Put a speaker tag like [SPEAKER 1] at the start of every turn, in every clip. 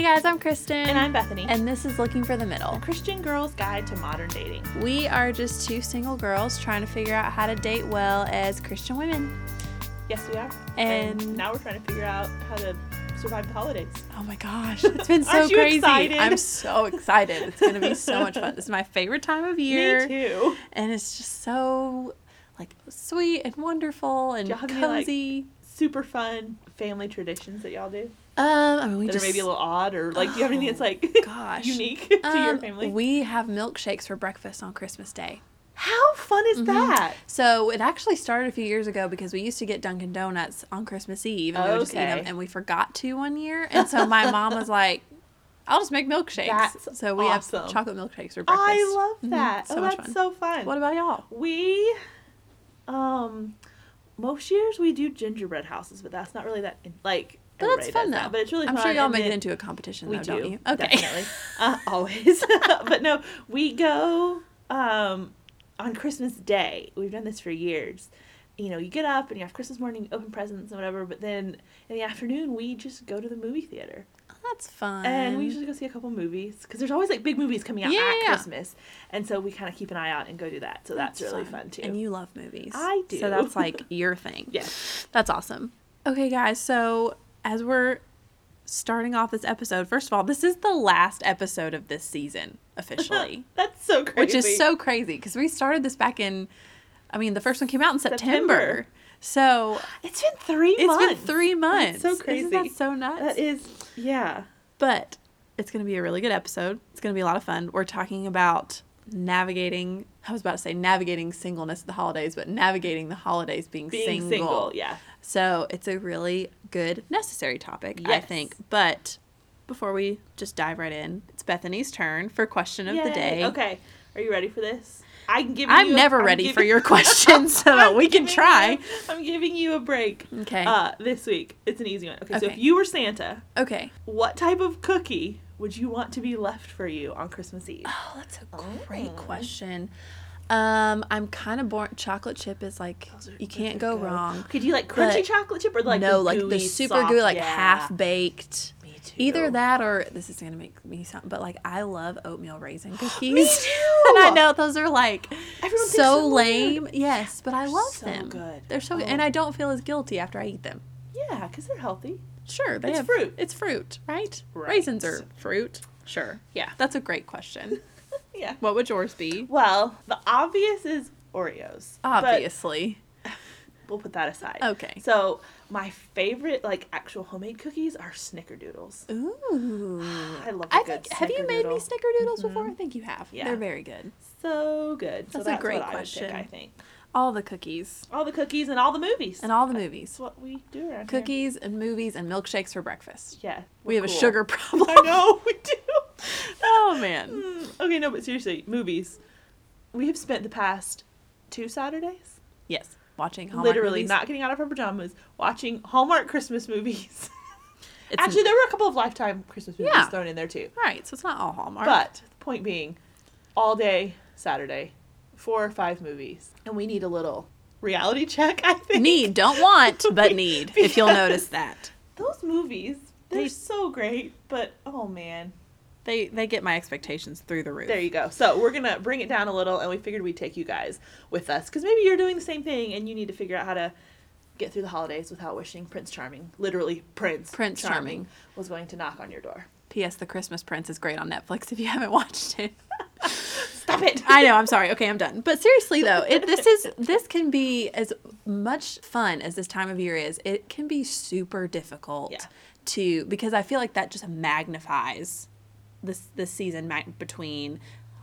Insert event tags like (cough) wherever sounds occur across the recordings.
[SPEAKER 1] Hey guys, I'm Kristen.
[SPEAKER 2] And I'm Bethany.
[SPEAKER 1] And this is Looking for the Middle.
[SPEAKER 2] Christian Girl's Guide to Modern Dating.
[SPEAKER 1] We are just two single girls trying to figure out how to date well as Christian women.
[SPEAKER 2] Yes, we are.
[SPEAKER 1] And,
[SPEAKER 2] now we're trying to figure out how to survive the holidays.
[SPEAKER 1] Oh my gosh, it's been (laughs) so crazy.
[SPEAKER 2] excited?
[SPEAKER 1] I'm so excited. It's going to be so much fun. This is my favorite time of (laughs) year.
[SPEAKER 2] Me too.
[SPEAKER 1] And it's just so like sweet and wonderful and
[SPEAKER 2] have any, like,
[SPEAKER 1] cozy.
[SPEAKER 2] Super fun family traditions that y'all do
[SPEAKER 1] um, I mean, we
[SPEAKER 2] that
[SPEAKER 1] just
[SPEAKER 2] are maybe a little odd, or like, do you have anything that's like (laughs)
[SPEAKER 1] gosh.
[SPEAKER 2] unique (laughs) to your
[SPEAKER 1] Um,
[SPEAKER 2] family?
[SPEAKER 1] We have milkshakes for breakfast on Christmas Day.
[SPEAKER 2] How fun
[SPEAKER 1] Mm-hmm.
[SPEAKER 2] is that?
[SPEAKER 1] So it actually started a few years ago because we used to get Dunkin' Donuts on Christmas Eve and we would just eat them, and we forgot to one year, and so my (laughs) mom was like, "I'll just make milkshakes."
[SPEAKER 2] That's
[SPEAKER 1] so we
[SPEAKER 2] awesome.
[SPEAKER 1] have chocolate milkshakes for breakfast.
[SPEAKER 2] I love
[SPEAKER 1] Mhm,
[SPEAKER 2] that.
[SPEAKER 1] So
[SPEAKER 2] oh, that's
[SPEAKER 1] fun.
[SPEAKER 2] so fun.
[SPEAKER 1] What about y'all?
[SPEAKER 2] we, um, most years we do gingerbread houses, but that's not really that like.
[SPEAKER 1] But that's fun though.
[SPEAKER 2] that, but it's really
[SPEAKER 1] I'm
[SPEAKER 2] fun.
[SPEAKER 1] sure y'all
[SPEAKER 2] and
[SPEAKER 1] make it into a competition
[SPEAKER 2] We
[SPEAKER 1] though,
[SPEAKER 2] do,
[SPEAKER 1] don't you? Okay.
[SPEAKER 2] definitely, (laughs) uh, always. (laughs) but no, we go um, on Christmas Day. We've done this for years. You know, you get up and you have Christmas morning, open presents and whatever. But then in the afternoon, we just go to the movie theater
[SPEAKER 1] Oh, that's fun.
[SPEAKER 2] and we usually go see a couple movies because there's always like big movies coming out
[SPEAKER 1] Yeah,
[SPEAKER 2] at
[SPEAKER 1] yeah.
[SPEAKER 2] Christmas, and so we kind of keep an eye out and go do that. So that's, really fun, too.
[SPEAKER 1] And you love movies.
[SPEAKER 2] I do.
[SPEAKER 1] So that's like (laughs) your thing.
[SPEAKER 2] yes,
[SPEAKER 1] That's awesome. Okay, guys. So as we're starting off this episode, first of all, this is the last episode of this season officially. (laughs)
[SPEAKER 2] that's so crazy.
[SPEAKER 1] which is so crazy because we started this back in i mean the first one came out in september,
[SPEAKER 2] September.
[SPEAKER 1] so
[SPEAKER 2] It's been three
[SPEAKER 1] it's
[SPEAKER 2] months.
[SPEAKER 1] been three months
[SPEAKER 2] so crazy.
[SPEAKER 1] Isn't that so nuts
[SPEAKER 2] That is, yeah.
[SPEAKER 1] but it's going to be a really good episode it's going to be a lot of fun we're talking about navigating i was about to say navigating singleness at the holidays but navigating the holidays being,
[SPEAKER 2] Being
[SPEAKER 1] single.
[SPEAKER 2] single, yeah.
[SPEAKER 1] so it's a really good necessary topic i
[SPEAKER 2] Yes.
[SPEAKER 1] think but before we just dive right in it's bethany's turn for question of the day
[SPEAKER 2] Okay, are you ready for this? I can give
[SPEAKER 1] I'm never ready for your (laughs) questions, so we can try.
[SPEAKER 2] you- I'm giving you a break.
[SPEAKER 1] Okay.
[SPEAKER 2] Uh, this week it's an easy one. Okay, so if you were Santa,
[SPEAKER 1] okay.
[SPEAKER 2] what type of cookie would you want to be left for you on Christmas Eve?
[SPEAKER 1] Oh, that's a great
[SPEAKER 2] Oh.
[SPEAKER 1] question. Um, I'm kind of born. Chocolate chip is like
[SPEAKER 2] are-
[SPEAKER 1] you can't go
[SPEAKER 2] good.
[SPEAKER 1] wron
[SPEAKER 2] Okay, you like crunchy
[SPEAKER 1] but
[SPEAKER 2] chocolate chip or like
[SPEAKER 1] no,
[SPEAKER 2] the
[SPEAKER 1] like the super
[SPEAKER 2] soft-
[SPEAKER 1] gooey, like
[SPEAKER 2] yeah.
[SPEAKER 1] half baked.
[SPEAKER 2] Me too.
[SPEAKER 1] Either that or this is gonna make me sound, but like I love oatmeal raisin (gasps) cookies.
[SPEAKER 2] Me too. (laughs)
[SPEAKER 1] and I know those are like
[SPEAKER 2] Everyone
[SPEAKER 1] so lame.
[SPEAKER 2] weird.
[SPEAKER 1] Yes, but I
[SPEAKER 2] They're
[SPEAKER 1] love
[SPEAKER 2] so
[SPEAKER 1] them.
[SPEAKER 2] good.
[SPEAKER 1] They're so good,
[SPEAKER 2] Oh.
[SPEAKER 1] and I don't feel as guilty after I eat them.
[SPEAKER 2] Yeah, because they're healthy.
[SPEAKER 1] Sure, they
[SPEAKER 2] It's
[SPEAKER 1] have
[SPEAKER 2] fruit.
[SPEAKER 1] It's fruit, right?
[SPEAKER 2] Right.
[SPEAKER 1] Raisins are fruit. Sure.
[SPEAKER 2] Yeah.
[SPEAKER 1] That's a great question. (laughs)
[SPEAKER 2] Yeah.
[SPEAKER 1] what would yours be?
[SPEAKER 2] Well, the obvious is Oreos.
[SPEAKER 1] Obviously. (laughs)
[SPEAKER 2] we'll put that aside.
[SPEAKER 1] Okay.
[SPEAKER 2] So my favorite, like actual homemade cookies, are Snickerdoodles.
[SPEAKER 1] Ooh. (sighs)
[SPEAKER 2] I love
[SPEAKER 1] I
[SPEAKER 2] good
[SPEAKER 1] think have you made me
[SPEAKER 2] snickerdoodle.
[SPEAKER 1] snickerdoodles before? Mm-hmm. I think you have.
[SPEAKER 2] Yeah.
[SPEAKER 1] They're very good.
[SPEAKER 2] So good. So
[SPEAKER 1] That's a great
[SPEAKER 2] what I
[SPEAKER 1] question.
[SPEAKER 2] pick, I think
[SPEAKER 1] All the cookies
[SPEAKER 2] all the cookies and all the movies.
[SPEAKER 1] and all the movies.
[SPEAKER 2] That's what we do around
[SPEAKER 1] Cookies and movies and milkshakes for breakfast.
[SPEAKER 2] Yeah.
[SPEAKER 1] We have a sugar (laughs) problem.
[SPEAKER 2] I know we do. (laughs)
[SPEAKER 1] oh man.
[SPEAKER 2] Mm, okay, no, but seriously, movies. We have spent the past two Saturdays
[SPEAKER 1] Yes. Watching Hallmark
[SPEAKER 2] literally
[SPEAKER 1] movies.
[SPEAKER 2] not getting out of our pajamas, watching Hallmark Christmas movies. (laughs) Actually, there were a couple of Lifetime Christmas movies
[SPEAKER 1] Yeah.
[SPEAKER 2] thrown in there too.
[SPEAKER 1] right. So it's not all Hallmark.
[SPEAKER 2] But the point being, all day Saturday, four or five movies, and we need a little reality check. I think
[SPEAKER 1] need, don't want, (laughs) but need. If you'll notice that.
[SPEAKER 2] those movies. They're
[SPEAKER 1] They-
[SPEAKER 2] so great, but oh man,
[SPEAKER 1] They they get my expectations through the roof.
[SPEAKER 2] there you go. So we're gonna bring it down a little, and we figured we'd take you guys with us because maybe you're doing the same thing, and you need to figure out how to get through the holidays without wishing Prince Charming, literally Prince
[SPEAKER 1] Prince Charming.
[SPEAKER 2] was going to knock on your door.
[SPEAKER 1] P.S. The Christmas Prince is great on Netflix if you haven't (laughs) watched it. (laughs)
[SPEAKER 2] Stop it!
[SPEAKER 1] I know. I'm sorry. Okay, I'm done. But seriously though, it, (laughs) this is this can be as much fun as this time of year is. It can be super difficult
[SPEAKER 2] Yeah.
[SPEAKER 1] to because I feel like that just magnifies this this season between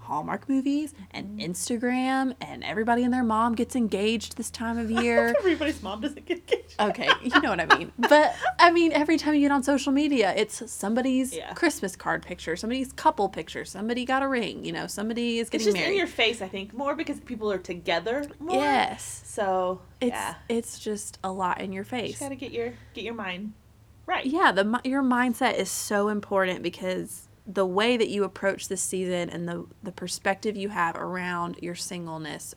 [SPEAKER 1] Hallmark movies and mm-hmm. Instagram and everybody and their mom gets engaged this time of year. (laughs)
[SPEAKER 2] Everybody's mom doesn't get engaged.
[SPEAKER 1] Okay, you know what I mean. But (laughs) I mean, every time you get on social media, it's somebody's
[SPEAKER 2] Yeah.
[SPEAKER 1] Christmas card picture, somebody's couple picture, somebody got a ring, you know, somebody is getting It's
[SPEAKER 2] just
[SPEAKER 1] married.
[SPEAKER 2] in your face, I think, more because people are together. More.
[SPEAKER 1] yes,
[SPEAKER 2] So
[SPEAKER 1] it's
[SPEAKER 2] yeah,
[SPEAKER 1] it's just a lot in your
[SPEAKER 2] you
[SPEAKER 1] face.
[SPEAKER 2] just gotta get your get your mind right.
[SPEAKER 1] Yeah, the your mindset is so important because the way that you approach this season and the the perspective you have around your singleness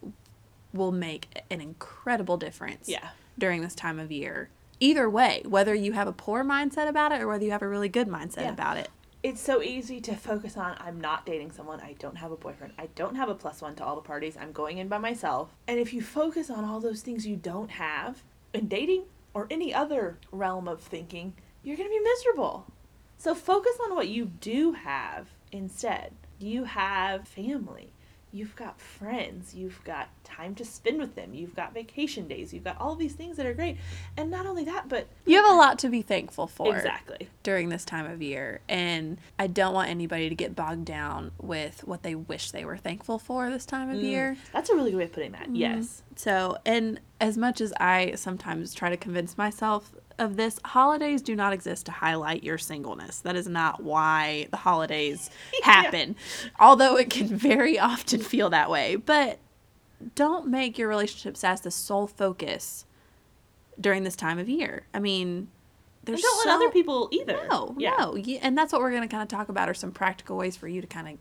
[SPEAKER 1] will make an incredible difference.
[SPEAKER 2] Yeah.
[SPEAKER 1] during this time of year. Either way, whether you have a poor mindset about it or whether you have a really good mindset
[SPEAKER 2] Yeah.
[SPEAKER 1] about it.
[SPEAKER 2] it's so easy to focus on I'm not dating someone, I don't have a boyfriend, I don't have a plus one to all the parties, I'm going in by myself. And if you focus on all those things you don't have in dating or any other realm of thinking, you're going to be miserable. So focus on what you do have instead. You have family. You've got friends. You've got time to spend with them. You've got vacation days. You've got all these things that are great. And not only that, but
[SPEAKER 1] You have a lot to be thankful for
[SPEAKER 2] exactly.
[SPEAKER 1] during this time of year. And I don't want anybody to get bogged down with what they wish they were thankful for this time of mm, year.
[SPEAKER 2] That's a really good way of putting that. Mm-hmm. Yes.
[SPEAKER 1] So, and as much as I sometimes try to convince myself of this, holidays do not exist to highlight your singleness. That is not why the holidays (laughs) happen. Although it can very often feel that way. But don't make your relationship as the sole focus during this time of year. I mean,
[SPEAKER 2] And
[SPEAKER 1] there's
[SPEAKER 2] don't
[SPEAKER 1] so,
[SPEAKER 2] let other people either.
[SPEAKER 1] no,
[SPEAKER 2] Yeah.
[SPEAKER 1] no. And that's what we're going to kind of talk about are some practical ways for you to kind of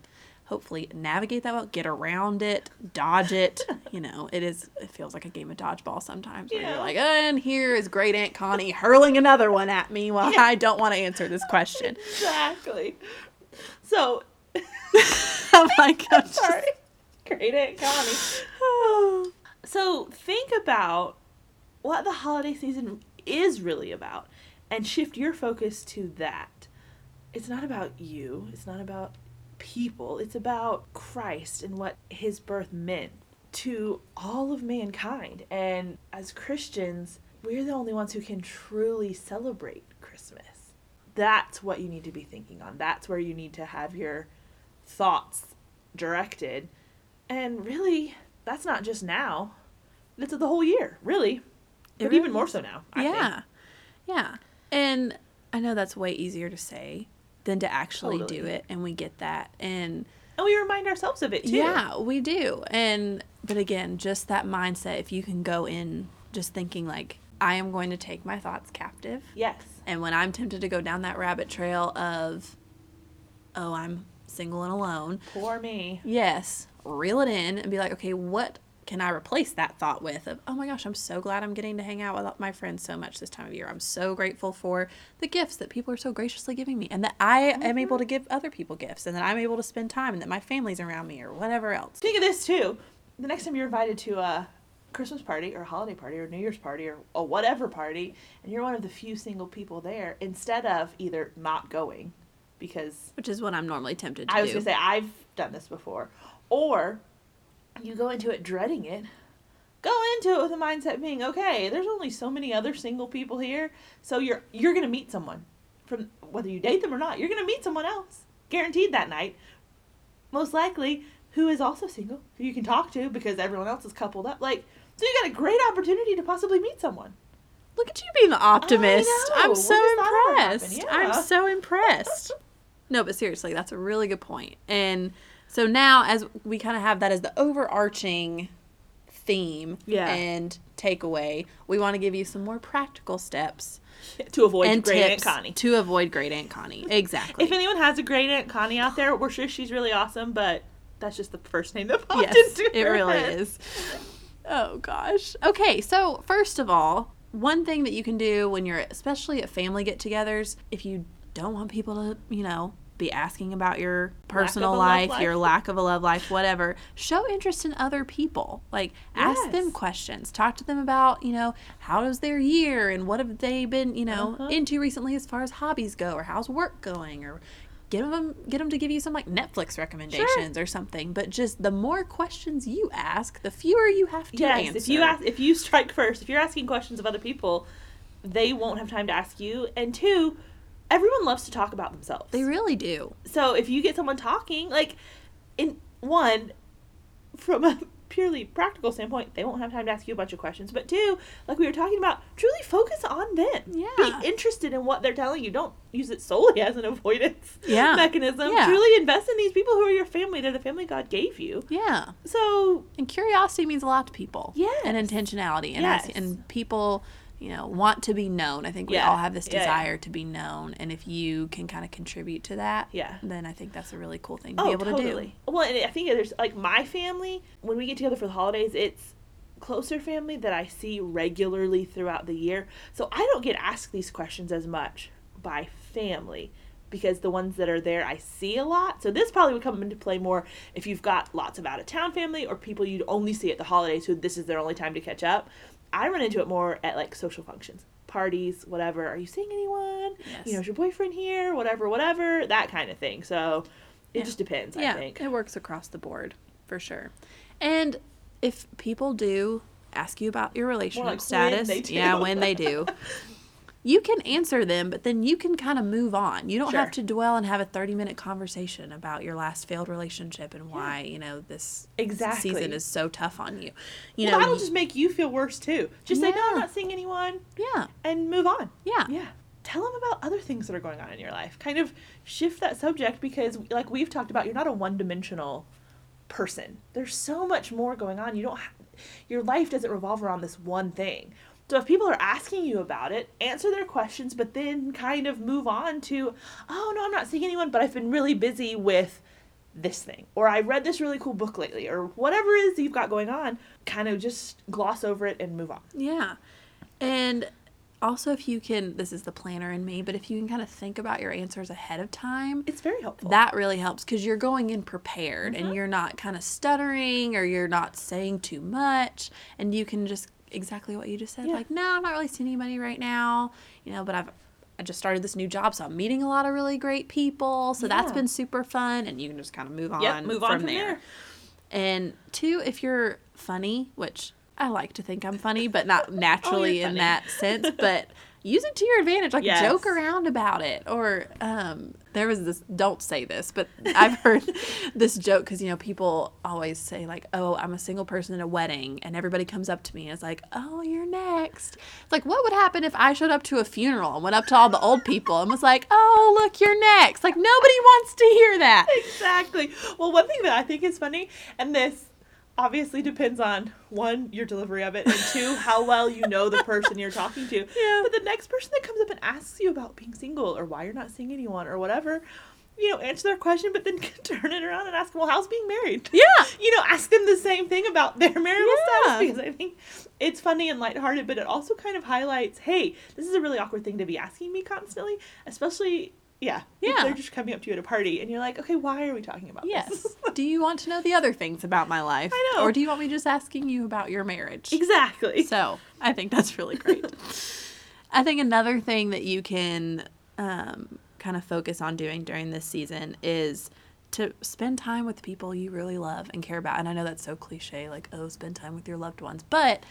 [SPEAKER 1] hopefully navigate that well, get around it, dodge it. (laughs) you know, it is, it feels like a game of dodgeball sometimes where
[SPEAKER 2] Yeah.
[SPEAKER 1] you're like, and here is great Aunt Connie hurling another one at me while
[SPEAKER 2] Yeah.
[SPEAKER 1] I don't want to answer this question.
[SPEAKER 2] Exactly. So, (laughs) oh (laughs)
[SPEAKER 1] I'm like, I'm just-
[SPEAKER 2] sorry. Great Aunt Connie. (sighs) So think about what the holiday season is really about and shift your focus to that. It's not about you, it's not about people, it's about Christ and what his birth meant to all of mankind. And as Christians, we're the only ones who can truly celebrate Christmas. That's what you need to be thinking on. That's where you need to have your thoughts directed. And really, that's not just now. It's the whole year, really. But
[SPEAKER 1] really
[SPEAKER 2] even more so now. I think.
[SPEAKER 1] yeah. Yeah. And I know that's way easier to say than to actually do it. And we get that. And
[SPEAKER 2] And we remind ourselves of it too.
[SPEAKER 1] Yeah, we do. And but again, just that mindset if you can go in just thinking like I am going to take my thoughts captive.
[SPEAKER 2] Yes.
[SPEAKER 1] And when I'm tempted to go down that rabbit trail of oh, I'm single and alone,
[SPEAKER 2] Poor me.
[SPEAKER 1] yes, reel it in and be like, okay, what can I replace that thought with of, oh my gosh, I'm so glad I'm getting to hang out with my friends so much this time of year. I'm so grateful for the gifts that people are so graciously giving me and that I am able to mm-hmm. give other people gifts and that I'm able to spend time and that my family's around me or whatever else.
[SPEAKER 2] Think of this too. The next time you're invited to a Christmas party or a holiday party or New Year's party or a whatever party, and you're one of the few single people there, instead of either not going, because
[SPEAKER 1] Which is what I'm normally tempted to
[SPEAKER 2] I was
[SPEAKER 1] do.
[SPEAKER 2] gonna say I've done this before, or you go into it dreading it. Go into it with a mindset being okay. There's only so many other single people here, so you're you're gonna meet someone from whether you date them or not. You're gonna meet someone else, guaranteed that night. Most likely, who is also single, who you can talk to because everyone else is coupled up. Like, so you got a great opportunity to possibly meet someone.
[SPEAKER 1] Look at you being the optimist. I'm so
[SPEAKER 2] it would
[SPEAKER 1] impressed. I'm so impressed. (laughs) no, but seriously, that's a really good point. And so now, as we kind of have that as the overarching theme
[SPEAKER 2] Yeah.
[SPEAKER 1] and takeaway, we want to give you some more practical steps (laughs)
[SPEAKER 2] to avoid
[SPEAKER 1] and
[SPEAKER 2] great Aunt Connie.
[SPEAKER 1] to avoid great Aunt Connie. (laughs) Exactly.
[SPEAKER 2] If anyone has a great Aunt Connie out there, we're sure she's really awesome, but that's just the first name that popped
[SPEAKER 1] yes,
[SPEAKER 2] into
[SPEAKER 1] it really
[SPEAKER 2] head.
[SPEAKER 1] is. Oh gosh. Okay, so first of all, one thing that you can do when you're especially at family get-togethers, if you don't want people to, you know, be asking about your personal
[SPEAKER 2] of a love
[SPEAKER 1] life,
[SPEAKER 2] life.
[SPEAKER 1] your lack of a love life, whatever, show interest in other people. Like ask them questions. Talk to them about, you know, how was their year and what have they been, you know,
[SPEAKER 2] Uh-huh.
[SPEAKER 1] into recently as far as hobbies go or how's work going or get them get them to give you some like Netflix recommendations or something. But just the more questions you ask, the fewer you have to
[SPEAKER 2] Yes,
[SPEAKER 1] answer.
[SPEAKER 2] if you ask, if you strike first, if you're asking questions of other people, they won't have time to ask you. And two, everyone loves to talk about themselves.
[SPEAKER 1] they really do.
[SPEAKER 2] so if you get someone talking, like in one, from a (laughs) purely practical standpoint, they won't have time to ask you a bunch of questions. But two, like we were talking about, truly focus on them.
[SPEAKER 1] Yeah.
[SPEAKER 2] Be interested in what they're telling you. Don't use it solely as an avoidance (laughs)
[SPEAKER 1] Yeah.
[SPEAKER 2] mechanism.
[SPEAKER 1] Yeah.
[SPEAKER 2] Truly invest in these people who are your family. They're the family God gave you.
[SPEAKER 1] Yeah.
[SPEAKER 2] So
[SPEAKER 1] And curiosity means a lot to people.
[SPEAKER 2] Yeah.
[SPEAKER 1] And intentionality. And
[SPEAKER 2] Yes.
[SPEAKER 1] and people, you know, want to be known. I think we
[SPEAKER 2] Yeah.
[SPEAKER 1] all have this
[SPEAKER 2] Yeah, yeah.
[SPEAKER 1] desire to be known. And if you can kind of contribute to that,
[SPEAKER 2] Yeah.
[SPEAKER 1] then I think that's a really cool thing to
[SPEAKER 2] oh,
[SPEAKER 1] be able to do.
[SPEAKER 2] totally. Well, and I think there's like my family when we get together for the holidays, it's closer family that I see regularly throughout the year. So I don't get asked these questions as much by family. because the ones that are there I see a lot. So this probably would come into play more if you've got lots of out of town family or people you'd only see at the holidays who this is their only time to catch up. I run into it more at like social functions, parties, whatever. Are you seeing anyone?
[SPEAKER 1] Yes.
[SPEAKER 2] You know, is your boyfriend here? Whatever, whatever, that kind of thing. So it
[SPEAKER 1] Yeah.
[SPEAKER 2] just depends,
[SPEAKER 1] yeah,
[SPEAKER 2] I think.
[SPEAKER 1] it works across the board for sure. And if people do ask you about your relationship
[SPEAKER 2] like
[SPEAKER 1] status,
[SPEAKER 2] do.
[SPEAKER 1] yeah, when they (laughs) do, you can answer them, but then you can kind of move on. You don't have to dwell and have a 30 minute conversation about your last failed relationship and why, you know, this
[SPEAKER 2] Exactly.
[SPEAKER 1] season is so tough on you. You
[SPEAKER 2] well,
[SPEAKER 1] know,
[SPEAKER 2] that'll
[SPEAKER 1] you-
[SPEAKER 2] just make you feel worse too. Just say, no, I'm not seeing anyone,
[SPEAKER 1] yeah,
[SPEAKER 2] and move on.
[SPEAKER 1] yeah,
[SPEAKER 2] Yeah. Tell them about other things that are going on in your life. Kind of shift that subject because, like we've talked about, you're not a one dimensional person. There's so much more going on. You don't, ha- your life doesn't revolve around this one thing. So if people are asking you about it, answer their questions, but then kind of move on to, oh no, I'm not seeing anyone, but I've been really busy with this thing, or I read this really cool book lately, or whatever it is you've got going on. Kind of just gloss over it and move on.
[SPEAKER 1] Yeah. And also, if you can, this is the planner in me, but if you can kind of think about your answers ahead of time,
[SPEAKER 2] It's very helpful.
[SPEAKER 1] that really helps because you're going in prepared
[SPEAKER 2] Mm-hmm.
[SPEAKER 1] and you're not kind of stuttering or you're not saying too much. And you can just, exactly what you just said,
[SPEAKER 2] Yeah.
[SPEAKER 1] like, no, I'm not really seeing anybody right now, you know, but I've, I just started this new job, so I'm meeting a lot of really great people. So that's been super fun. And you can just kind of move on,
[SPEAKER 2] Yep, move on
[SPEAKER 1] from,
[SPEAKER 2] from
[SPEAKER 1] there.
[SPEAKER 2] there.
[SPEAKER 1] And two, if you're funny, which I like to think I'm funny, but not (laughs) oh, naturally in
[SPEAKER 2] funny.
[SPEAKER 1] that sense, but (laughs) use it to your advantage. Like
[SPEAKER 2] Yes.
[SPEAKER 1] joke around about it. Or um, there was this, don't say this, but I've (laughs) heard this joke because, you know, people always say, like, oh, I'm a single person in a wedding. And everybody comes up to me and is like, oh, you're next. It's like, what would happen if I showed up to a funeral and went up to all the old people and was like, oh, look, you're next? Like, nobody wants to hear that.
[SPEAKER 2] exactly. Well, one thing that I think is funny, and this obviously depends on one, your delivery of it, and two, how well you know the person you're talking to. (laughs)
[SPEAKER 1] Yeah.
[SPEAKER 2] But the next person that comes up and asks you about being single or why you're not seeing anyone or whatever, you know, answer their question, but then (laughs) turn it around and ask them, well, how's being married?
[SPEAKER 1] Yeah. (laughs)
[SPEAKER 2] You know, ask them the same thing about their marital
[SPEAKER 1] Yeah.
[SPEAKER 2] status because I think it's funny and lighthearted, but it also kind of highlights, hey, this is a really awkward thing to be asking me constantly, especially, yeah,
[SPEAKER 1] Yeah.
[SPEAKER 2] they're just coming up to you at a party and you're like, okay, why are we talking about
[SPEAKER 1] Yes.
[SPEAKER 2] this? (laughs)
[SPEAKER 1] do you want to know the other things about my life?
[SPEAKER 2] I know.
[SPEAKER 1] Or do you want me just asking you about your marriage?
[SPEAKER 2] exactly.
[SPEAKER 1] So I think that's really great. (laughs) I think another thing that you can um, kind of focus on doing during this season is to spend time with people you really love and care about. And I know that's so cliche, like, oh, spend time with your loved ones. But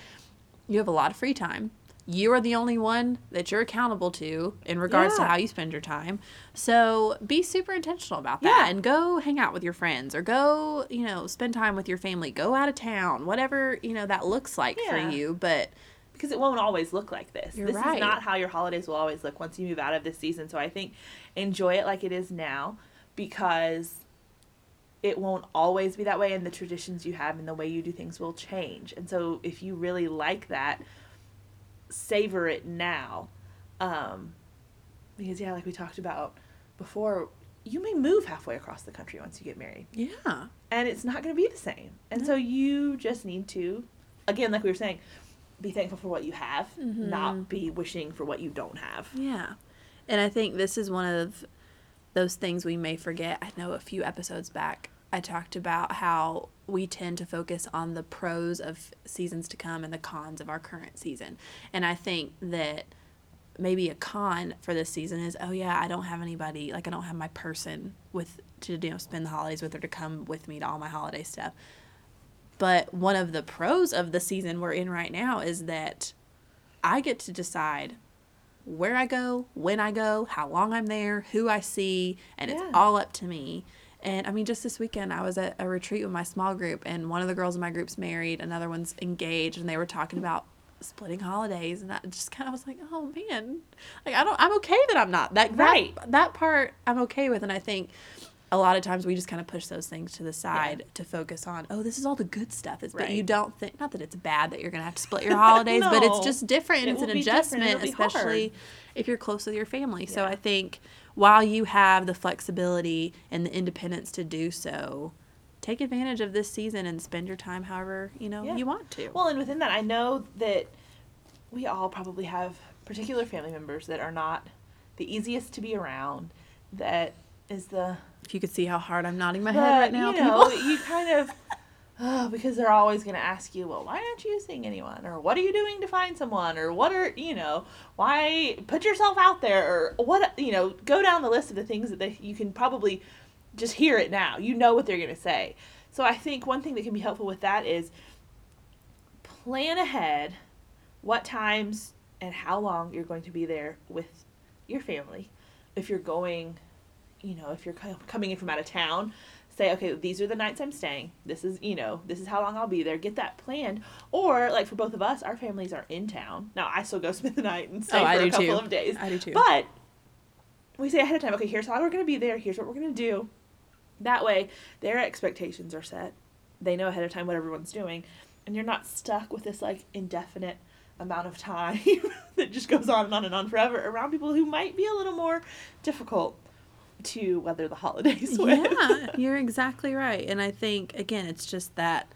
[SPEAKER 1] you have a lot of free time. You are the only one that you're accountable to in regards to how you spend your time. So be super intentional about that
[SPEAKER 2] Yeah.
[SPEAKER 1] and go hang out with your friends or go, you know, spend time with your family. Go out of town, whatever, you know, that looks like
[SPEAKER 2] Yeah.
[SPEAKER 1] for you. But
[SPEAKER 2] because it won't always look like this.
[SPEAKER 1] You're
[SPEAKER 2] this
[SPEAKER 1] right.
[SPEAKER 2] is not how your holidays will always look once you move out of this season. So I think enjoy it like it is now because it won't always be that way and the traditions you have and the way you do things will change. And so if you really like that, savor it now. Um because yeah, like we talked about before, you may move halfway across the country once you get married
[SPEAKER 1] yeah.
[SPEAKER 2] and it's not going to be the same. And so you just need to, again, like we were saying, be thankful for what you have,
[SPEAKER 1] Mm-hmm.
[SPEAKER 2] not be wishing for what you don't have.
[SPEAKER 1] Yeah. And I think this is one of those things we may forget. I know a few episodes back, I talked about how we tend to focus on the pros of seasons to come and the cons of our current season. And I think that maybe a con for this season is oh yeah i don't have anybody like i don't have my person with to you know spend the holidays with or to come with me to all my holiday stuff but one of the pros of the season we're in right now is that i get to decide where i go when i go how long i'm there who i see and
[SPEAKER 2] Yeah.
[SPEAKER 1] it's all up to me and i mean just this weekend i was at a retreat with my small group and one of the girls in my group's married another one's engaged and they were talking about splitting holidays and I just kind of was like oh man. Like I don't I'm okay that I'm not that
[SPEAKER 2] Right.
[SPEAKER 1] that, that part I'm okay with and I think a lot of times we just kind of push those things to the side to focus on oh this is all the good stuff it's but you don't think not that it's bad that you're gonna have to split your holidays but it's (laughs) just different
[SPEAKER 2] It
[SPEAKER 1] it's an
[SPEAKER 2] will be different
[SPEAKER 1] adjustment
[SPEAKER 2] be hard.
[SPEAKER 1] especially if you're close with your family. So I think while you have the flexibility and the independence to do so take advantage of this season and spend your time however you know
[SPEAKER 2] Yeah.
[SPEAKER 1] you want to
[SPEAKER 2] Well, and within that, I know that we all probably have particular family members that are not the easiest to be around. that is the
[SPEAKER 1] If you could see how hard I'm nodding my head right now,
[SPEAKER 2] you know,
[SPEAKER 1] people.
[SPEAKER 2] you kind of oh, (sighs) because they're always going to ask you, well, why aren't you seeing anyone, or what are you doing to find someone, or what are you know, why put yourself out there, or what you know, go down the list of the things that they, you can probably just hear it now. You know what they're going to say. So I think one thing that can be helpful with that is plan ahead what times and how long you're going to be there with your family. If you're going, you know, if you're coming in from out of town, say, okay, these are the nights I'm staying. This is, you know, this is how long I'll be there. Get that planned. Or, like for both of us, our families are in town. Now, I still go (laughs) spend the night and stay
[SPEAKER 1] Oh,
[SPEAKER 2] for
[SPEAKER 1] I
[SPEAKER 2] a couple
[SPEAKER 1] too.
[SPEAKER 2] of days.
[SPEAKER 1] I do too.
[SPEAKER 2] But we say ahead of time, okay, here's how we're going to be there. Here's what we're going to do. That way, their expectations are set. They know ahead of time what everyone's doing. And you're not stuck with this, like, indefinite amount of time (laughs) that just goes on and on and on forever around people who might be a little more difficult to weather the holidays (laughs) with.
[SPEAKER 1] yeah, you're exactly right. And I think again, it's just that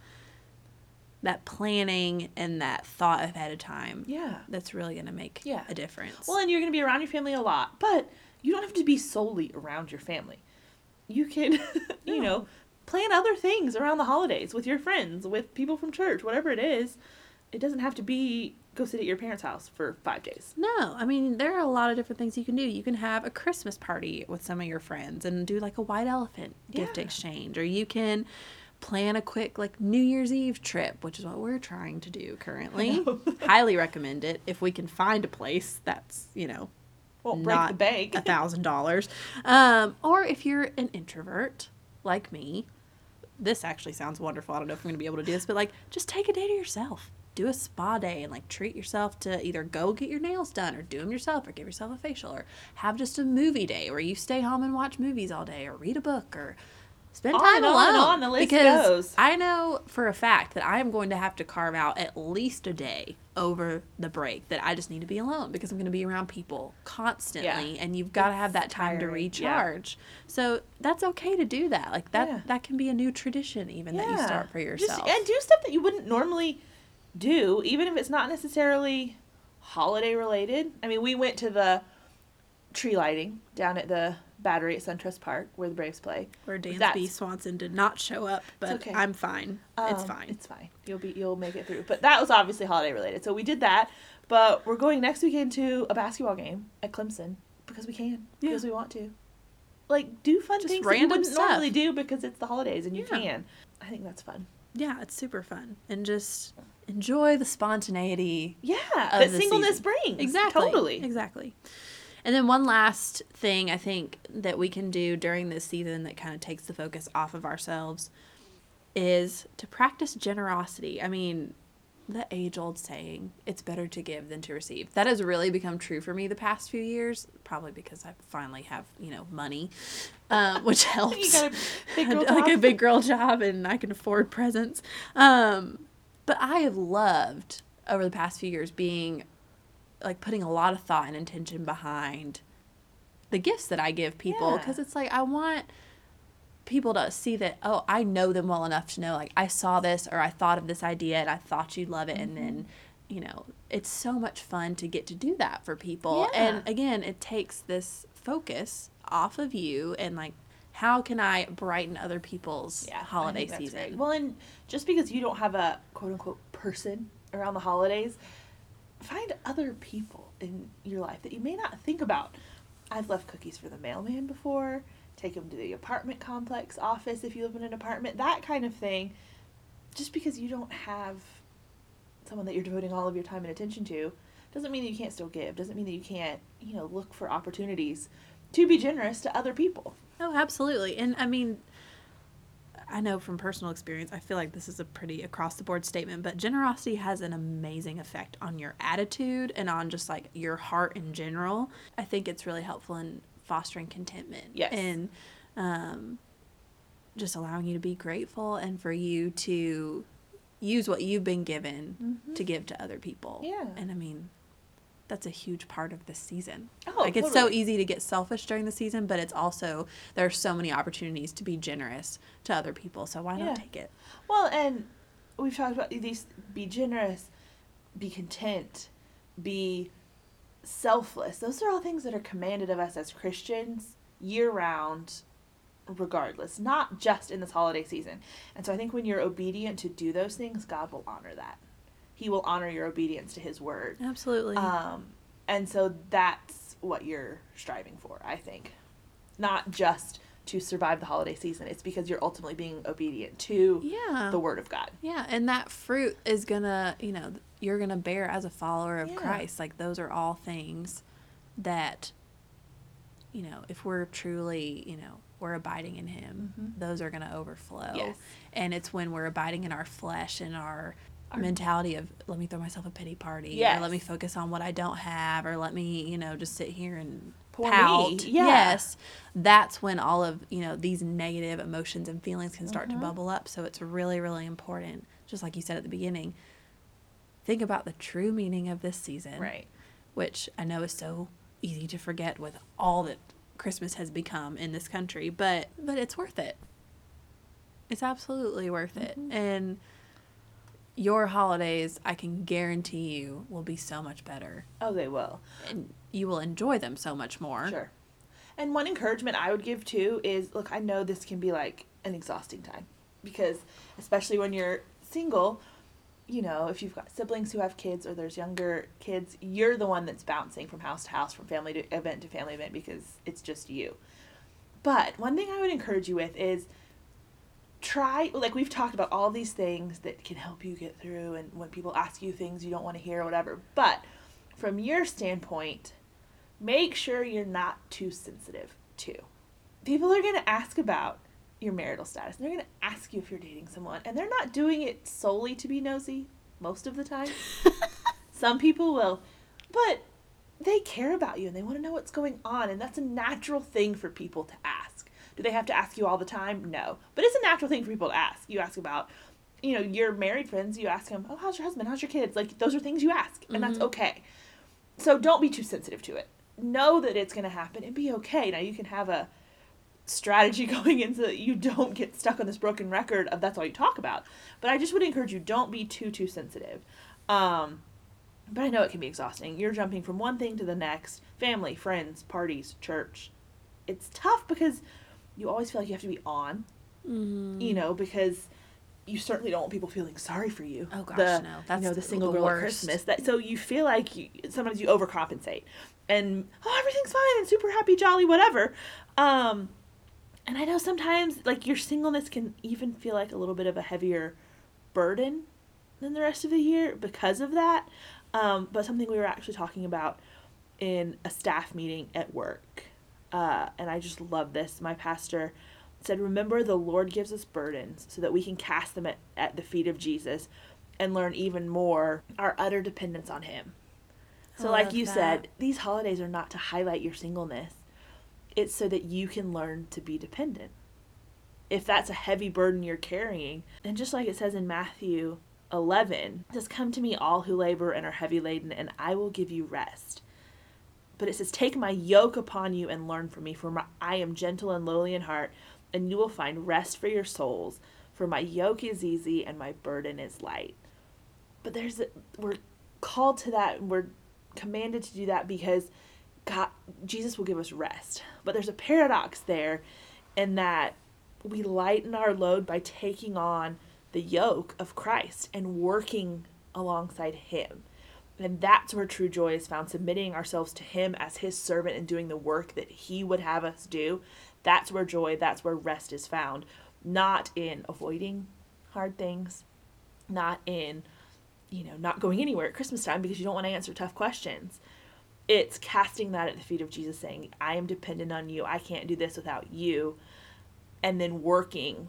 [SPEAKER 1] that planning and that thought ahead of time
[SPEAKER 2] yeah.
[SPEAKER 1] that's really going to make
[SPEAKER 2] Yeah.
[SPEAKER 1] a difference.
[SPEAKER 2] Well, and you're going to be around your family a lot, but you don't have to be solely around your family. You can, (laughs) you know, plan other things around the holidays with your friends, with people from church, whatever it is. It doesn't have to be go sit at your parents' house for five days.
[SPEAKER 1] No, I mean there are a lot of different things you can do. You can have a Christmas party with some of your friends and do like a white elephant gift exchange, or you can plan a quick like New Year's Eve trip, which is what we're trying to do currently. (laughs) Highly recommend it if we can find a place that's you know
[SPEAKER 2] Won't break the bank.
[SPEAKER 1] a thousand dollars. Um, or if you're an introvert like me, this actually sounds wonderful. I don't know if I'm going to be able to do this, but like just take a day to yourself. Do a spa day and like treat yourself to either go get your nails done or do them yourself or give yourself a facial or have just a movie day where you stay home and watch movies all day or read a book or spend
[SPEAKER 2] On
[SPEAKER 1] time
[SPEAKER 2] on
[SPEAKER 1] alone.
[SPEAKER 2] on the list
[SPEAKER 1] because
[SPEAKER 2] goes.
[SPEAKER 1] I know for a fact that I am going to have to carve out at least a day over the break that I just need to be alone because I'm going to be around people constantly and you've got to have that time to
[SPEAKER 2] tiring, yeah.
[SPEAKER 1] recharge. So that's okay to do that. Like that
[SPEAKER 2] Yeah.
[SPEAKER 1] that can be a new tradition even that you start for
[SPEAKER 2] Just-
[SPEAKER 1] yourself.
[SPEAKER 2] and do stuff that you wouldn't normally do, even if it's not necessarily holiday related. I mean, we went to the tree lighting down at the battery at SunTrust Park where the Braves play.
[SPEAKER 1] Where Dansby Swanson did not show up, but
[SPEAKER 2] okay.
[SPEAKER 1] I'm fine. it's
[SPEAKER 2] Um,
[SPEAKER 1] fine.
[SPEAKER 2] It's fine. You'll be you'll make it through. But that was obviously holiday related. So we did that. But we're going next weekend to a basketball game at Clemson because we can. Because we want to. Like do fun
[SPEAKER 1] Just
[SPEAKER 2] things that you wouldn't
[SPEAKER 1] stuff.
[SPEAKER 2] normally do because it's the holidays and you
[SPEAKER 1] Yeah.
[SPEAKER 2] can. I think that's fun.
[SPEAKER 1] Yeah, it's super fun. And just enjoy the spontaneity
[SPEAKER 2] Yeah.
[SPEAKER 1] Of
[SPEAKER 2] that singleness
[SPEAKER 1] season.
[SPEAKER 2] brings.
[SPEAKER 1] Exactly.
[SPEAKER 2] Totally.
[SPEAKER 1] Exactly. And then one last thing I think that we can do during this season that kind of takes the focus off of ourselves is to practice generosity. I mean, the age old saying, it's better to give than to receive. That has really become true for me the past few years, probably because I finally have, you know, money, um, (laughs) which helps.
[SPEAKER 2] You got a big girl (laughs)
[SPEAKER 1] like a big girl job and I can afford presents. Um, but I have loved over the past few years being like putting a lot of thought and intention behind the gifts that I give people
[SPEAKER 2] Yeah.
[SPEAKER 1] because it's like I want people to see that oh I know them well enough to know like I saw this or I thought of this idea and I thought you'd love it and then
[SPEAKER 2] Mm-hmm.
[SPEAKER 1] you know it's so much fun to get to do that for people and again it takes this focus off of you and like how can I brighten other people's
[SPEAKER 2] I
[SPEAKER 1] holiday season
[SPEAKER 2] great. Well, and just because you don't have a quote unquote person around the holidays, find other people in your life that you may not think about. I've left cookies for the mailman before, take them to the apartment complex office if you live in an apartment, that kind of thing. Just because you don't have someone that you're devoting all of your time and attention to doesn't mean that you can't still give, doesn't mean that you can't, you know, look for opportunities to be generous to other people.
[SPEAKER 1] Oh, absolutely. And I mean, I know from personal experience, I feel like this is a pretty across the board statement, but generosity has an amazing effect on your attitude and on just like your heart in general. I think it's really helpful in fostering contentment.
[SPEAKER 2] Yes.
[SPEAKER 1] And um, just allowing you to be grateful and for you to use what you've been given to give to other people.
[SPEAKER 2] Yeah.
[SPEAKER 1] And I mean, that's a huge part of this season.
[SPEAKER 2] Oh,
[SPEAKER 1] like it's so easy to get selfish during the season, but it's also there are so many opportunities to be generous to other people. So why
[SPEAKER 2] Yeah.
[SPEAKER 1] not take it?
[SPEAKER 2] Well, and we've talked about these be generous, be content, be selfless. Those are all things that are commanded of us as Christians. year round regardless, not just in this holiday season. And so I think when you're obedient to do those things, God will honor that. He will honor your obedience to his word.
[SPEAKER 1] Absolutely.
[SPEAKER 2] Um, and so that's what you're striving for, I think. Not just to survive the holiday season, it's because you're ultimately being obedient to
[SPEAKER 1] yeah.
[SPEAKER 2] the word of God.
[SPEAKER 1] Yeah, and that fruit is gonna, you know, you're gonna bear as a follower of
[SPEAKER 2] Yeah.
[SPEAKER 1] Christ. Like those are all things that, you know, if we're truly, you know, we're abiding in Him,
[SPEAKER 2] Mhm.
[SPEAKER 1] those are gonna overflow.
[SPEAKER 2] Yes.
[SPEAKER 1] And it's when we're abiding in our flesh and our,
[SPEAKER 2] Our-
[SPEAKER 1] mentality of let me throw myself a pity party,
[SPEAKER 2] Yes.
[SPEAKER 1] let me focus on what I don't have, or let me, you know, just sit here and
[SPEAKER 2] Poor
[SPEAKER 1] pout.
[SPEAKER 2] Yeah.
[SPEAKER 1] Yes, that's when all of you know these negative emotions and feelings can start
[SPEAKER 2] Mhm.
[SPEAKER 1] to bubble up. So it's really, really important, just like you said at the beginning. Think about the true meaning of this season,
[SPEAKER 2] Right.
[SPEAKER 1] which I know is so easy to forget with all that Christmas has become in this country, but but it's worth it. It's absolutely worth it,
[SPEAKER 2] Mhm.
[SPEAKER 1] and your holidays, I can guarantee you, will be so much better,
[SPEAKER 2] Oh, they will.
[SPEAKER 1] and you will enjoy them so much more.
[SPEAKER 2] Sure. And one encouragement I would give too is look, I know this can be like an exhausting time because, especially when you're single, you know, if you've got siblings who have kids or there's younger kids, you're the one that's bouncing from house to house, from family to event to family event because it's just you. But one thing I would encourage you with is try, like we've talked about all these things that can help you get through, and when people ask you things you don't want to hear or whatever. But from your standpoint, make sure you're not too sensitive too. People are going to ask about your marital status. And they're going to ask you if you're dating someone, and they're not doing it solely to be nosy most of the time. (laughs) Some people will, but they care about you and they want to know what's going on, and that's a natural thing for people to ask. Do they have to ask you all the time? No, but it's a natural thing for people to ask. You ask about, you know, your married friends. You ask them, "Oh, how's your husband? How's your kids?" Like those are things you ask, and that's
[SPEAKER 1] Mhm.
[SPEAKER 2] okay. So don't be too sensitive to it. Know that it's going to happen and be okay. Now you can have a strategy (laughs) going in so that you don't get stuck on this broken record of that's all you talk about. But I just would encourage you don't be too too sensitive. Um, but I know it can be exhausting. You're jumping from one thing to the next. Family, friends, parties, church. It's tough because you always feel like you have to be on,
[SPEAKER 1] Mhm.
[SPEAKER 2] you know, because you certainly don't want people feeling sorry for you.
[SPEAKER 1] Oh gosh,
[SPEAKER 2] the,
[SPEAKER 1] no. That's
[SPEAKER 2] you know the single
[SPEAKER 1] the
[SPEAKER 2] girl at
[SPEAKER 1] worst.
[SPEAKER 2] Christmas. That so you feel like you, sometimes you overcompensate, and oh everything's fine and super happy, jolly, whatever. Um, and I know sometimes like your singleness can even feel like a little bit of a heavier burden than the rest of the year because of that. Um, but something we were actually talking about in a staff meeting at work, uh, and I just love this. My pastor said, Remember, the Lord gives us burdens so that we can cast them at, at the feet of Jesus and learn even more our utter dependence on Him. So, like you
[SPEAKER 1] that.
[SPEAKER 2] said, these holidays are not to highlight your singleness, it's so that you can learn to be dependent. If that's a heavy burden you're carrying, and just like it says in Matthew 11, it says, Come to me, all who labor and are heavy laden, and I will give you rest. But it says, Take my yoke upon you and learn from me, for my, I am gentle and lowly in heart, and you will find rest for your souls. For my yoke is easy and my burden is light. But there's a, we're called to that, and we're commanded to do that because God, Jesus will give us rest. But there's a paradox there, in that we lighten our load by taking on the yoke of Christ and working alongside Him. And that's where true joy is found, submitting ourselves to Him as His servant and doing the work that He would have us do. That's where joy, that's where rest is found. Not in avoiding hard things, not in, you know, not going anywhere at Christmas time because you don't want to answer tough questions. It's casting that at the feet of Jesus, saying, I am dependent on you. I can't do this without you. And then working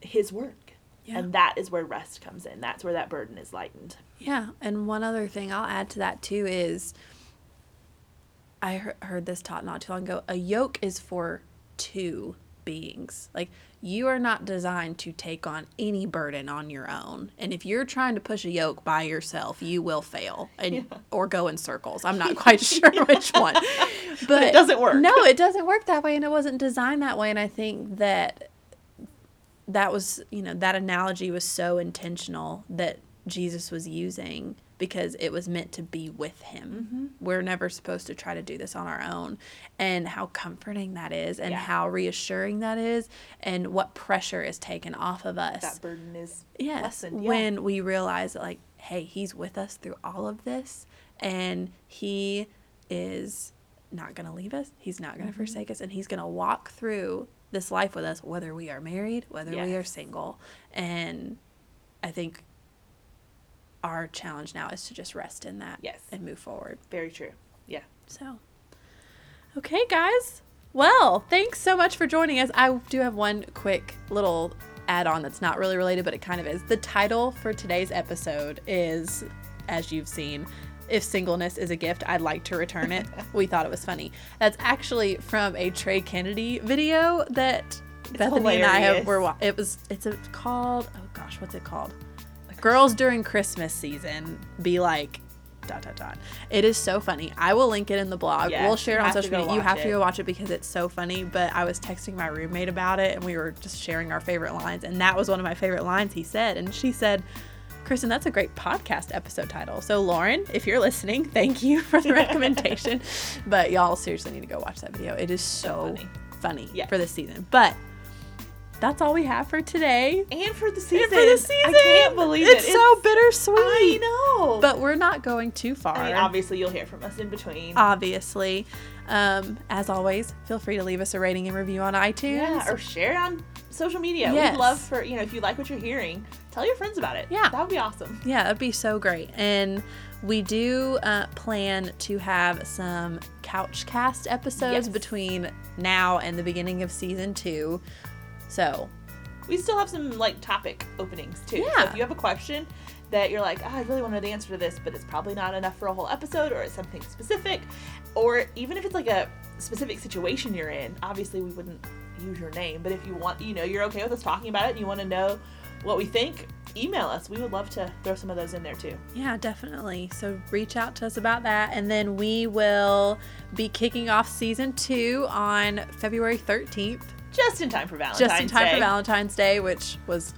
[SPEAKER 2] His work.
[SPEAKER 1] Yeah.
[SPEAKER 2] And that is where rest comes in. That's where that burden is lightened.
[SPEAKER 1] Yeah, and one other thing I'll add to that too is I heard this taught not too long ago. A yoke is for two beings. Like you are not designed to take on any burden on your own. And if you're trying to push a yoke by yourself, you will fail and
[SPEAKER 2] Yeah.
[SPEAKER 1] or go in circles. I'm not quite (laughs) sure (laughs) which one. But,
[SPEAKER 2] it doesn't work.
[SPEAKER 1] No, it doesn't work that way and it wasn't designed that way and I think that that was, you know, that analogy was so intentional that Jesus was using because it was meant to be with him.
[SPEAKER 2] Mm-hmm.
[SPEAKER 1] We're never supposed to try to do this on our own. And how comforting that is, and
[SPEAKER 2] Yeah.
[SPEAKER 1] how reassuring that is, and what pressure is taken off of us.
[SPEAKER 2] That burden is
[SPEAKER 1] yes,
[SPEAKER 2] lessened. Yeah.
[SPEAKER 1] when we realize that, like, hey, he's with us through all of this, and he is not going to leave us. He's not going to
[SPEAKER 2] Mm-hmm.
[SPEAKER 1] forsake us, and he's going to walk through this life with us, whether we are married, whether we are single. And I think our challenge now is to just rest in that
[SPEAKER 2] Yes.
[SPEAKER 1] and move forward.
[SPEAKER 2] very true. Yeah.
[SPEAKER 1] So, okay, guys. Well, thanks so much for joining us. I do have one quick little add on that's not really related, but it kind of is. The title for today's episode is, as you've seen, If Singleness is a Gift, I'd Like to Return It. (laughs) we thought it was funny. That's actually from a Trey Kennedy video that Bethany and I have were it was it's a, called oh gosh what's it called girls during christmas season be like dot dot dot it is so funny i will link it in the blog
[SPEAKER 2] Yes,
[SPEAKER 1] we'll share it on social media you have to go watch it because it's so funny but i was texting my roommate about it and we were just sharing our favorite lines and that was one of my favorite lines he said and she said Kristen, that's a great podcast episode title. So, Lauren, if you're listening, thank you (laughs) for the recommendation. but y'all seriously need to go watch that video. It is so,
[SPEAKER 2] funny.
[SPEAKER 1] funny,
[SPEAKER 2] Yes.
[SPEAKER 1] for this season. But that's all we have for today.
[SPEAKER 2] And for the season.
[SPEAKER 1] And for the season,
[SPEAKER 2] I can't believe
[SPEAKER 1] it's
[SPEAKER 2] it.
[SPEAKER 1] It's so bittersweet.
[SPEAKER 2] I know.
[SPEAKER 1] But we're not going too far.
[SPEAKER 2] I mean, obviously, you'll hear from us in between.
[SPEAKER 1] obviously. Um, as always, feel free to leave us a rating and review on iTunes.
[SPEAKER 2] yeah, or share it on social media.
[SPEAKER 1] Yes.
[SPEAKER 2] We'd love for, you know, if you like what you're hearing, tell your friends about it.
[SPEAKER 1] Yeah.
[SPEAKER 2] That would be awesome.
[SPEAKER 1] Yeah, that'd be so great. And we do uh, plan to have some couch cast episodes
[SPEAKER 2] Yes.
[SPEAKER 1] between now and the beginning of season two. So,
[SPEAKER 2] We still have some, like, topic openings, too. So
[SPEAKER 1] Yeah.
[SPEAKER 2] if you have a question that you're like, oh, I really want to know the answer to this, but it's probably not enough for a whole episode, or it's something specific, or even if it's like a specific situation you're in, obviously we wouldn't use your name, but if you want, you know, you're okay with us talking about it and you want to know what we think, email us. We would love to throw some of those in there too.
[SPEAKER 1] yeah, definitely. So, reach out to us about that. And then we will be kicking off season two on February 13th.
[SPEAKER 2] Just in time for Valentine's Day.
[SPEAKER 1] just in time
[SPEAKER 2] Day.
[SPEAKER 1] for Valentine's Day, which was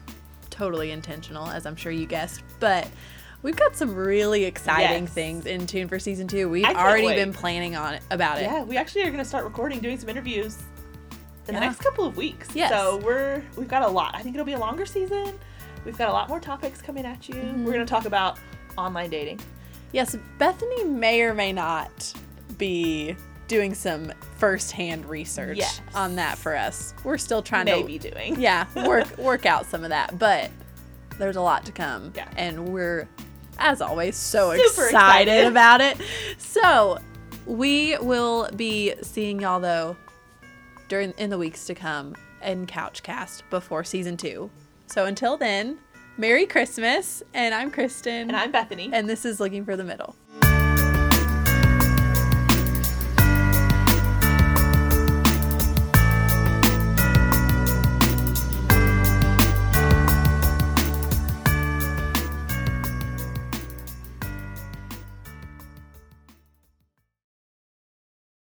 [SPEAKER 1] totally intentional, as I'm sure you guessed. But we've got some really exciting
[SPEAKER 2] Yes.
[SPEAKER 1] things in tune for season two. We've already
[SPEAKER 2] wait.
[SPEAKER 1] been planning on it about it.
[SPEAKER 2] Yeah, we actually are going to start recording, doing some interviews in the next couple of weeks.
[SPEAKER 1] Yes.
[SPEAKER 2] So we're we've got a lot. I think it'll be a longer season. We've got a lot more topics coming at you.
[SPEAKER 1] Mm-hmm.
[SPEAKER 2] We're going to talk about online dating.
[SPEAKER 1] Yes, Bethany may or may not be doing some first-hand research
[SPEAKER 2] Yes.
[SPEAKER 1] on that for us. We're still trying to
[SPEAKER 2] Maybe
[SPEAKER 1] to
[SPEAKER 2] doing.
[SPEAKER 1] yeah (laughs) work work out some of that, but there's a lot to come.
[SPEAKER 2] Yeah.
[SPEAKER 1] and we're as always so excited,
[SPEAKER 2] excited. (laughs)
[SPEAKER 1] about it. So we will be seeing y'all though during in the weeks to come in Couchcast before season two. So until then, Merry Christmas, and I'm Kristen,
[SPEAKER 2] And I'm Bethany.
[SPEAKER 1] and this is looking for the middle.